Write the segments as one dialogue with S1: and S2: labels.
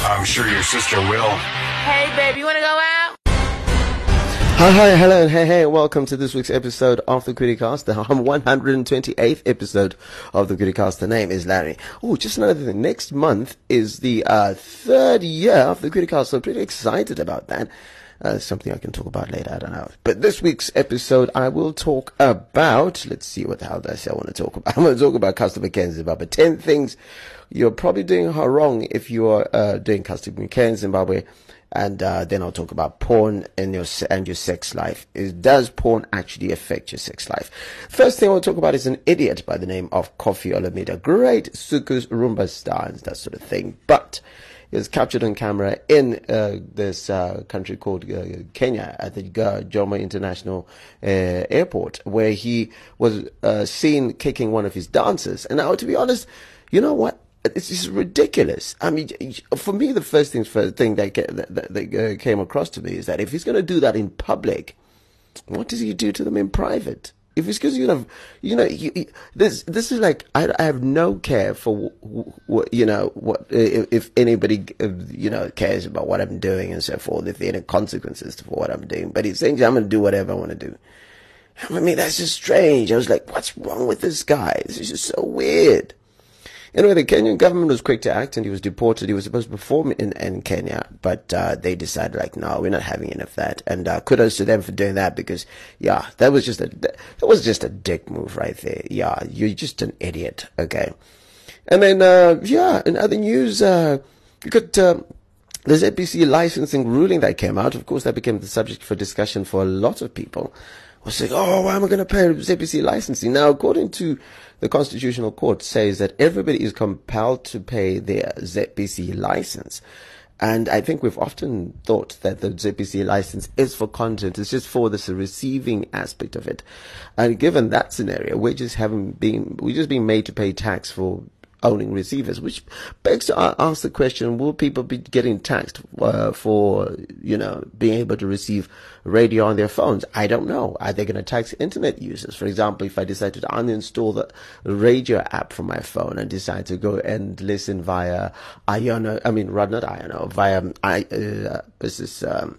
S1: I'm sure your sister will.
S2: Hey, baby, you want to go out?
S3: Hi, hi, hello, and hey, hey, welcome to this week's episode of the Criticast, the 128th episode of the Criticast. The name is Larry. Oh, just another thing. Next month is the uh, third year of the Criticast, so pretty excited about that. Uh, something I can talk about later, I don't know. But this week's episode, I will talk about, let's see what the hell I say I want to talk about. I'm going to talk about customer care in Zimbabwe. 10 things you're probably doing wrong if you're uh, doing customer care in Zimbabwe and uh, then I'll talk about porn and your and your sex life. Is, does porn actually affect your sex life? First thing I want to talk about is an idiot by the name of Koffi Olomide, great Soukous Rumba star and that sort of thing, but was captured on camera in uh, this uh, country called uh, Kenya at the Jomo International uh, Airport, where he was uh, seen kicking one of his dancers. And now, to be honest, you know what? it's just ridiculous. I mean, for me, the first things first thing that, that, that, came across to me is that if he's going to do that in public, what does he do to them in private? If it's because you know, you know, you, you, this this is like I, I have no care for what you know what if, if anybody you know cares about what I'm doing and so forth. If there are any consequences for what I'm doing, but he's saying I'm to do whatever I want to do. I mean, that's just strange. I was like, what's wrong with this guy? This is just so weird. Anyway, the Kenyan government was quick to act and he was deported. He was supposed to perform in, in Kenya, but uh, they decided, like, no, we're not having any of that. And uh, kudos to them for doing that because, yeah, that was just a that was just a dick move right there. Yeah, you're just an idiot. Okay. And then, uh, yeah, in other news, uh, you got uh, the ZBC licensing ruling that came out. Of course, that became the subject for discussion for a lot of people. Was like, oh, why am I going to pay ZBC licensing? Now, according to the Constitutional Court says that everybody is compelled to pay their ZBC license. And I think we've often thought that the ZBC license is for content. It's just for this receiving aspect of it. And given that scenario, we're just having been, we're just being made to pay tax for owning receivers, which begs to ask the question: Will people be getting taxed uh, for you know being able to receive radio on their phones? I don't know. Are they going to tax internet users? For example, if I decide to uninstall the radio app from my phone and decide to go and listen via Iono, I mean, not Iono, via I, uh, this is. Um,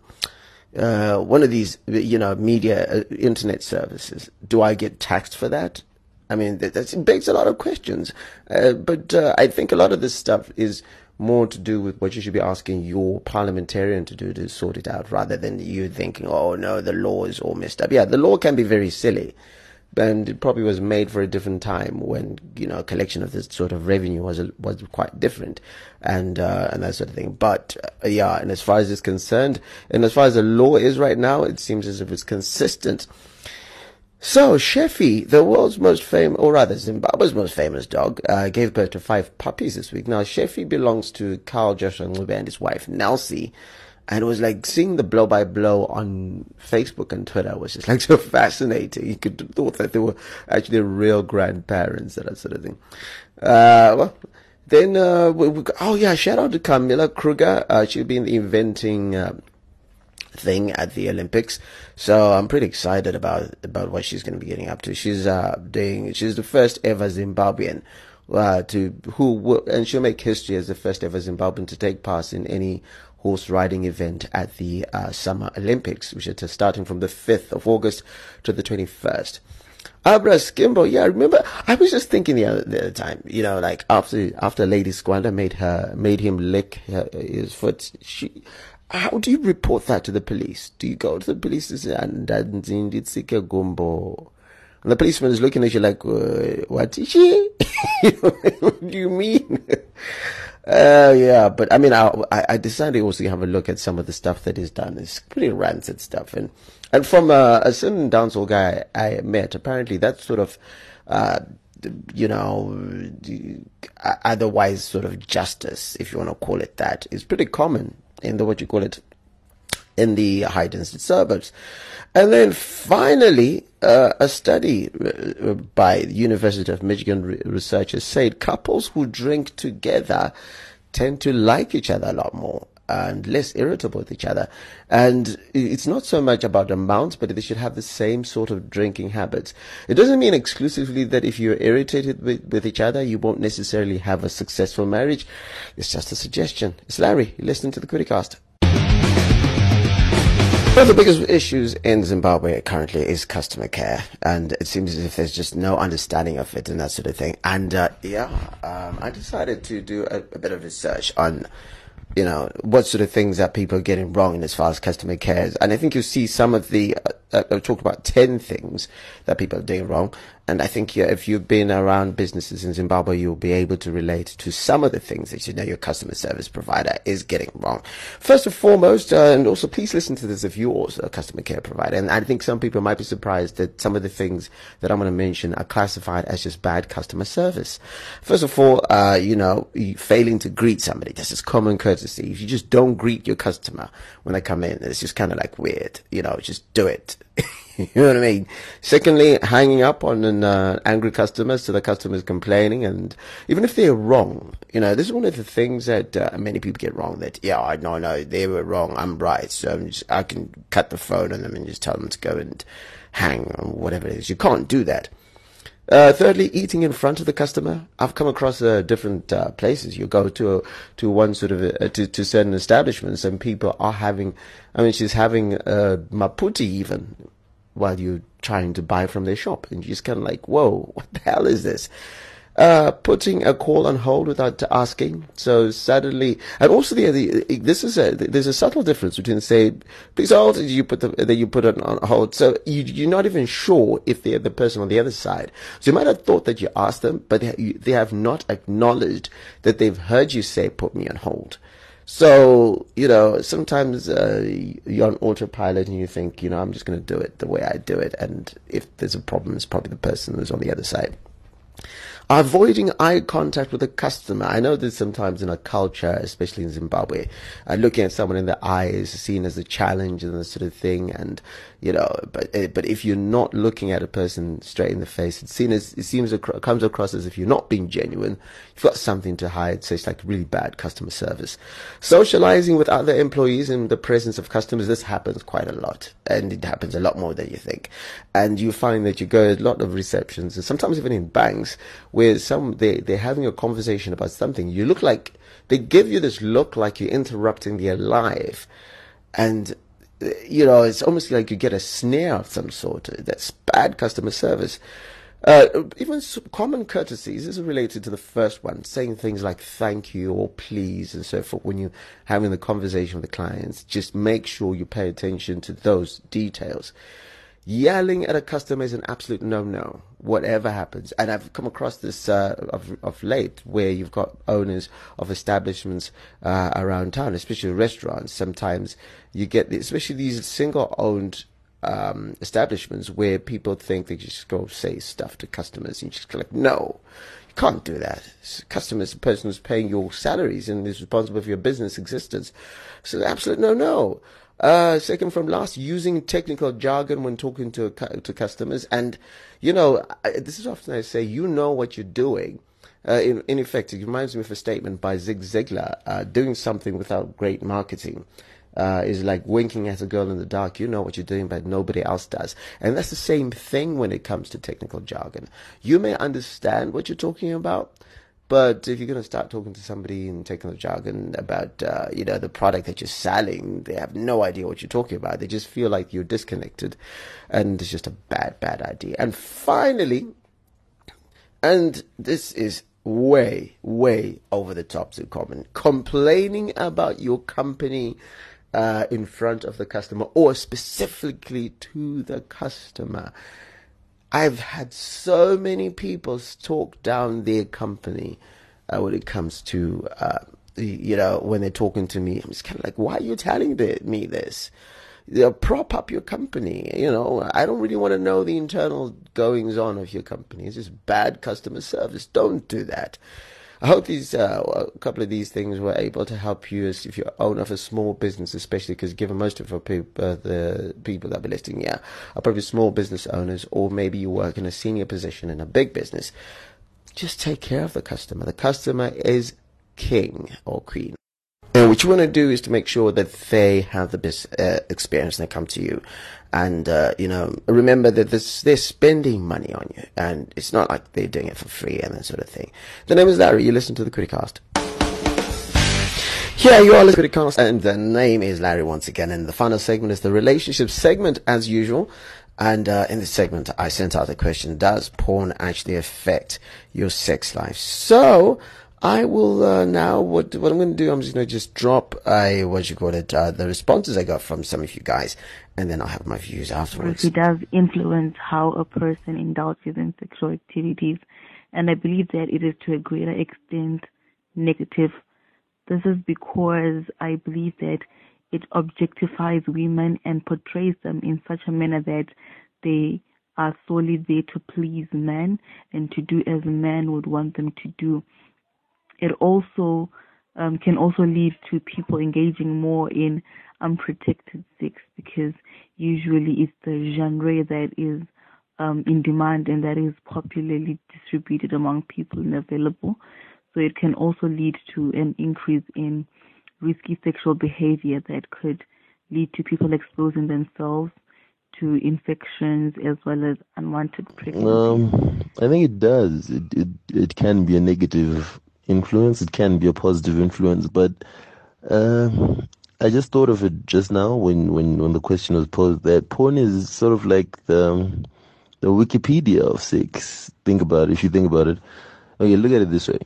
S3: uh, one of these, you know, media uh, internet services. Do I get taxed for that? I mean, that, that begs a lot of questions. Uh, but uh, I think a lot of this stuff is more to do with what you should be asking your parliamentarian to do to sort it out rather than you thinking, oh no, the law is all messed up. Yeah, the law can be very silly. And it probably was made for a different time when, you know, collection of this sort of revenue was, was quite different and, uh, and that sort of thing. But, uh, yeah, and as far as it's concerned, and as far as the law is right now, it seems as if it's consistent so, Sheffy, the world's most famous, or rather Zimbabwe's most famous dog, uh, gave birth to five puppies this week. Now, Sheffy belongs to Carl Joshua Ncube and his wife, Nelsie. And it was like seeing the blow by blow on Facebook and Twitter was just like so fascinating. You could thought that they were actually real grandparents that sort of thing. Uh, well, then, uh, we, we, oh yeah, shout out to Camilla Kruger. Uh, she's been inventing, uh, thing at the Olympics. So I'm pretty excited about about what she's going to be getting up to. She's uh, doing she's the first ever Zimbabwean uh, to who will, and she'll make history as the first ever Zimbabwean to take part in any horse riding event at the uh, Summer Olympics, which is starting from the 5th of August to the 21st. Abra Skimbo, yeah, I remember. I was just thinking the other, the other time, you know, like after after Lady Squanda made her made him lick her, his foot. She, how do you report that to the police? Do you go to the police and say, Andandzinditzike gumbo? And the policeman is looking at you like, uh, what is she? what do you mean? Uh, yeah, but I mean, I, I decided also to have a look at some of the stuff that is done. It's pretty rancid stuff. And, and from uh, a certain dancehall guy I met, apparently that sort of, uh, you know, otherwise sort of justice, if you want to call it that, is pretty common in the what you call it in the high density suburbs. And then finally, uh, a study uh, by the University of Michigan researchers said couples who drink together tend to like each other a lot more and less irritable with each other. And it's not so much about amounts, but they should have the same sort of drinking habits. It doesn't mean exclusively that if you're irritated with, with each other, you won't necessarily have a successful marriage. It's just a suggestion. It's Larry. You listen to the Criticast. One of the biggest issues in Zimbabwe currently is customer care, and it seems as if there's just no understanding of it and that sort of thing. And uh, yeah, um, I decided to do a, a bit of research on you know, what sort of things that people are getting wrong as far as customer care. And I think you'll see some of the, uh, talked about 10 things that people are doing wrong. And I think yeah, if you've been around businesses in Zimbabwe, you'll be able to relate to some of the things that you know your customer service provider is getting wrong. First and foremost, uh, and also please listen to this if you're also a customer care provider. And I think some people might be surprised that some of the things that I'm going to mention are classified as just bad customer service. First of all, uh, you know, failing to greet somebody. This is common courtesy. If you just don't greet your customer when they come in, it's just kind of like weird. You know, just do it. you know what I mean? Secondly, hanging up on an uh, angry customer, so the customer is complaining, and even if they're wrong, you know, this is one of the things that uh, many people get wrong. That yeah, I know, no, they were wrong, I'm right, so I'm just, I can cut the phone on them and just tell them to go and hang or whatever it is. You can't do that. Uh, thirdly, eating in front of the customer. I've come across uh, different uh, places. You go to to one sort of uh, to, to certain establishments, and people are having. I mean, she's having uh, maputi even while you're trying to buy from their shop, and you're just kind of like, "Whoa, what the hell is this?" Uh, putting a call on hold without asking. So suddenly, and also the, the this is a there's a subtle difference between say, please hold, you put the then you put it on hold. So you you're not even sure if they're the person on the other side. So you might have thought that you asked them, but they, they have not acknowledged that they've heard you say, put me on hold. So, you know, sometimes uh, you're on autopilot and you think, you know, I'm just going to do it the way I do it. And if there's a problem, it's probably the person who's on the other side. Avoiding eye contact with a customer. I know that sometimes in a culture, especially in Zimbabwe, uh, looking at someone in the eye is seen as a challenge and that sort of thing. And you know, but uh, but if you're not looking at a person straight in the face, it's seen as it seems it comes across as if you're not being genuine. You've got something to hide, so it's like really bad customer service. Socializing with other employees in the presence of customers, this happens quite a lot, and it happens a lot more than you think. And you find that you go a lot of receptions, and sometimes even in banks, where some they they're having a conversation about something. You look like they give you this look like you're interrupting their life, and you know, it's almost like you get a snare of some sort. That's bad customer service. Uh, even common courtesies is related to the first one, saying things like thank you or please and so forth when you're having the conversation with the clients. Just make sure you pay attention to those details. Yelling at a customer is an absolute no-no, whatever happens. And I've come across this uh, of, of late where you've got owners of establishments uh, around town, especially restaurants. Sometimes you get, especially these single-owned um, establishments where people think they just go say stuff to customers and just like, no, you can't do that. Customers, the person who's paying your salaries and is responsible for your business existence. So absolute no, no. Uh, second from last, using technical jargon when talking to to customers, and you know, I, this is often I say, you know what you're doing. Uh, in, in effect, it reminds me of a statement by Zig Ziglar: uh, "Doing something without great marketing." Uh, is like winking at a girl in the dark. You know what you're doing, but nobody else does. And that's the same thing when it comes to technical jargon. You may understand what you're talking about, but if you're going to start talking to somebody and taking the jargon about, uh, you know, the product that you're selling, they have no idea what you're talking about. They just feel like you're disconnected, and it's just a bad, bad idea. And finally, and this is way, way over the top to common, complaining about your company uh, in front of the customer or specifically to the customer. I've had so many people talk down their company uh, when it comes to, uh, you know, when they're talking to me. I'm just kind of like, why are you telling the, me this? prop up your company. You know, I don't really want to know the internal goings on of your company. It's just bad customer service. Don't do that. I hope these uh, a couple of these things were able to help you as if you're owner of a small business, especially because given most of people, uh, the people that be listening here are probably small business owners, or maybe you work in a senior position in a big business. Just take care of the customer. The customer is king or queen. What you want to do is to make sure that they have the best uh, experience they come to you. And, uh, you know, remember that this, they're spending money on you. And it's not like they're doing it for free and that sort of thing. The name is Larry. You listen to the Criticast. Yeah, you are to Criticast. And the name is Larry once again. And the final segment is the relationship segment as usual. And uh, in this segment, I sent out the question: Does porn actually affect your sex life? So I will uh, now. What what I'm going to do? I'm just going to just drop a what you call it, uh, the responses I got from some of you guys, and then I'll have my views afterwards.
S4: It does influence how a person indulges in sexual activities, and I believe that it is to a greater extent negative. This is because I believe that it objectifies women and portrays them in such a manner that they are solely there to please men and to do as men would want them to do it also um, can also lead to people engaging more in unprotected sex because usually it's the genre that is um, in demand and that is popularly distributed among people and available. So it can also lead to an increase in risky sexual behavior that could lead to people exposing themselves to infections as well as unwanted pregnancy.
S5: Um, I think it does. It, it it can be a negative influence. It can be a positive influence, but uh, I just thought of it just now when, when, when the question was posed that porn is sort of like the the Wikipedia of sex. Think about it. If you think about it, okay, look at it this way.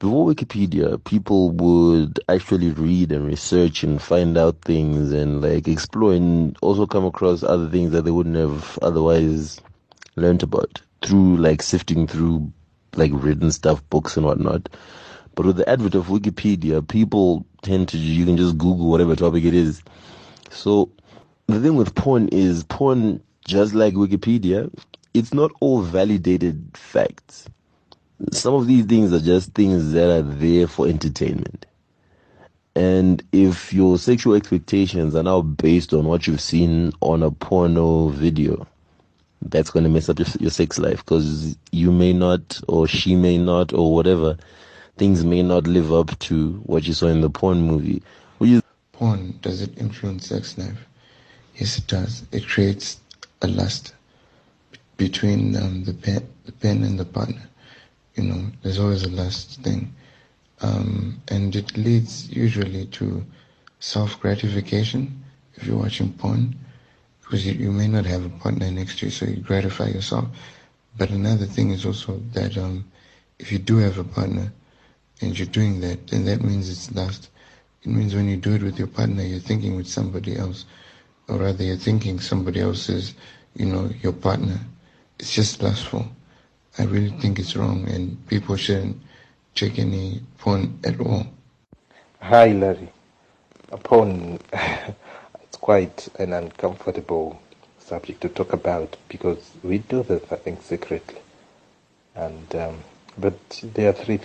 S5: Before Wikipedia, people would actually read and research and find out things and like explore and also come across other things that they wouldn't have otherwise learned about through like sifting through like written stuff, books and whatnot. But with the advent of Wikipedia, people tend to you can just Google whatever topic it is. So the thing with porn is porn, just like Wikipedia, it's not all validated facts. Some of these things are just things that are there for entertainment. And if your sexual expectations are now based on what you've seen on a porno video, that's going to mess up your, your sex life because you may not, or she may not, or whatever, things may not live up to what you saw in the porn movie.
S6: You- porn, does it influence sex life? Yes, it does. It creates a lust between um, the, pen, the pen and the partner. You know, there's always a lust thing. Um, and it leads usually to self gratification if you're watching porn because you, you, may not have a partner next to you, so you gratify yourself. But another thing is also that um, if you do have a partner and you're doing that, then that means it's lust. It means when you do it with your partner, you're thinking with somebody else, or rather, you're thinking somebody else is, you know, your partner. It's just lustful. I really think it's wrong, and people shouldn't check any porn at all.
S7: Hi, Larry. A porn. quite an uncomfortable subject to talk about because we do this, I think, secretly. And um, but there are three,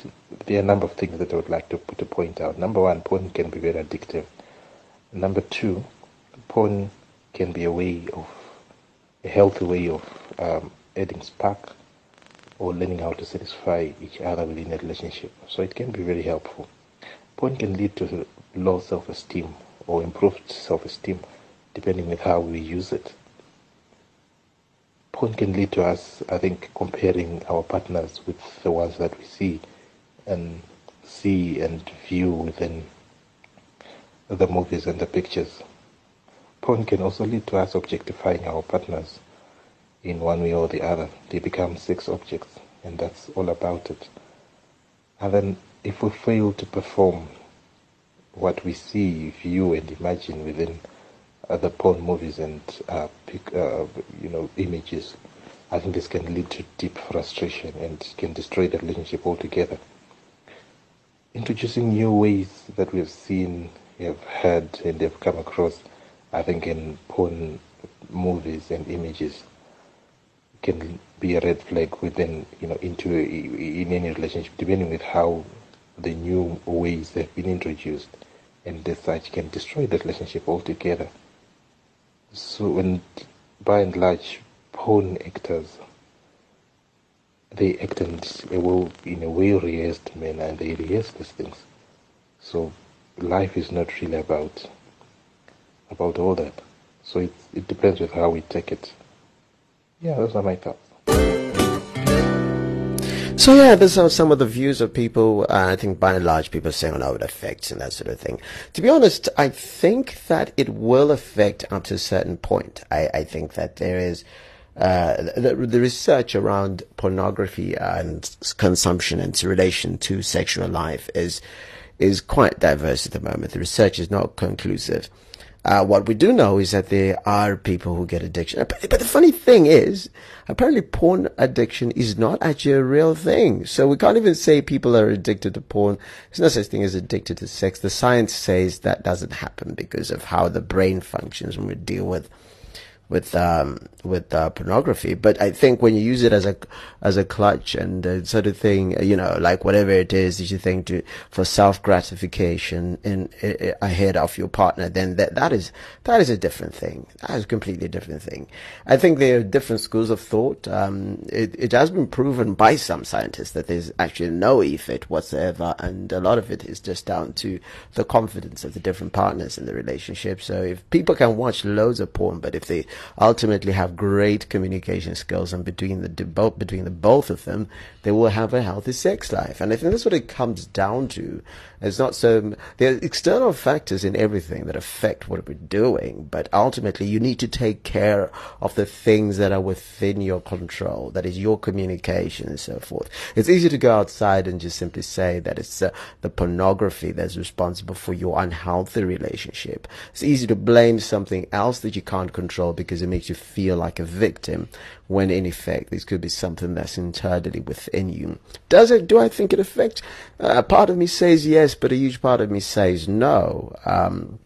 S7: there are a number of things that I would like to put to point out. Number one, porn can be very addictive. Number two, porn can be a way of a healthy way of um, adding spark or learning how to satisfy each other within a relationship. So it can be very helpful. Porn can lead to low self-esteem or improved self-esteem depending with how we use it. Porn can lead to us, I think, comparing our partners with the ones that we see and see and view within the movies and the pictures. Porn can also lead to us objectifying our partners in one way or the other. They become sex objects, and that's all about it. And then if we fail to perform what we see, view, and imagine within the porn movies and uh, pic, uh, you know images, I think this can lead to deep frustration and can destroy the relationship altogether. Introducing new ways that we have seen, have heard, and have come across I think in porn movies and images can be a red flag within, you know, into in any relationship, depending with how the new ways that have been introduced, and as such can destroy the relationship altogether. So, when by and large, porn actors they act in well, in a well rehearsed manner and they rehearse these things. So life is not really about about all that. So it it depends with how we take it. Yeah, those are my thoughts.
S3: So yeah, those are some of the views of people. Uh, I think by and large, people say, "Oh no, it affects" and that sort of thing. To be honest, I think that it will affect up to a certain point. I, I think that there is. Uh, the, the, research around pornography and consumption and its relation to sexual life is is quite diverse at the moment. The research is not conclusive. Uh, what we do know is that there are people who get addiction. But, the funny thing is, apparently porn addiction is not actually a real thing. So we can't even say people are addicted to porn. There's no such thing as addicted to sex. The science says that doesn't happen because of how the brain functions when we deal with with um, with uh, pornography. But I think when you use it as a as a clutch and uh, sort of thing, you know, like whatever it is that you think to for self gratification in, in, ahead of your partner, then that that is that is a different thing. That is a completely different thing. I think there are different schools of thought. Um, it it has been proven by some scientists that there's actually no effect whatsoever, and a lot of it is just down to the confidence of the different partners in the relationship. So if people can watch loads of porn, but if they ultimately have great communication skills and between the both between the both of them they will have a healthy sex life. And i think that's what it comes down to. It's not so there are external factors in everything that affect what we're doing but ultimately you need to take care of the things that are within your control that is your communication and so forth. It's easy to go outside and just simply say that it's uh, the pornography that's responsible for your unhealthy relationship. It's easy to blame something else that you can't control because it makes you feel like a victim when in effect this could be something that's internally within you. Does it? Do I think it affects? Uh, part of me says yes, but a huge part of me says no. Um,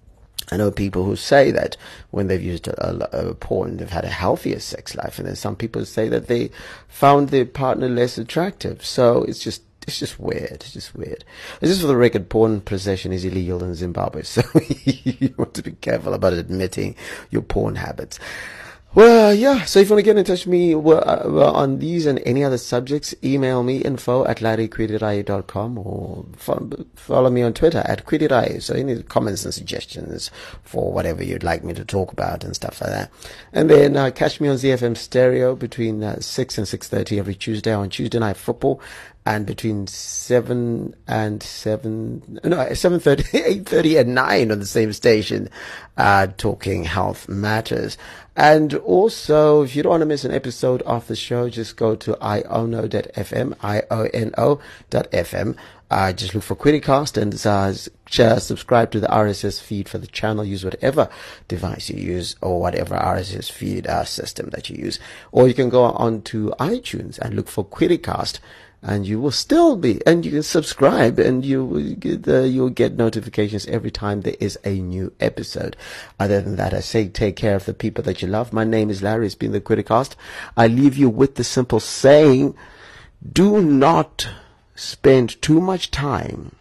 S3: I know people who say that when they've used a, a, a, porn, they've had a healthier sex life, and then some people say that they found their partner less attractive. So it's just it's just weird. It's just weird. Just for the record, porn possession is illegal in Zimbabwe, so you want to be careful about admitting your porn habits. Well, yeah. So if you want to get in touch with me uh, on these and any other subjects, email me info at larrykwirirayi.com or follow me on Twitter at kwirirayi. So any comments and suggestions for whatever you'd like me to talk about and stuff like that. And then uh, catch me on ZiFM Stereo between uh, 6 and 6.30 every Tuesday on Tuesday Night Football and between 7 and 7 no 7.30 8.30 and 9 on the same station uh, talking health matters and also if you don't want to miss an episode of the show just go to iono.fm iono.fm uh, just look for Criticast and uh, share, subscribe to the RSS feed for the channel. Use whatever device you use or whatever RSS feed uh, system that you use. Or you can go on to iTunes and look for Criticast and you will still be, and you can subscribe, and you will get, uh, you'll get notifications every time there is a new episode. Other than that, I say take care of the people that you love. My name is Larry. It's been the Criticast. I leave you with the simple saying: Do not spend too much time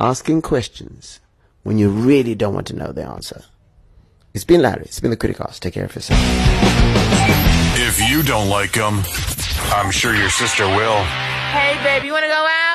S3: asking questions when you really don't want to know the answer. It's been Larry. It's been the Criticast. Take care of yourself.
S1: If you don't like them, I'm sure your sister will.
S2: Hey, baby, you want to go out?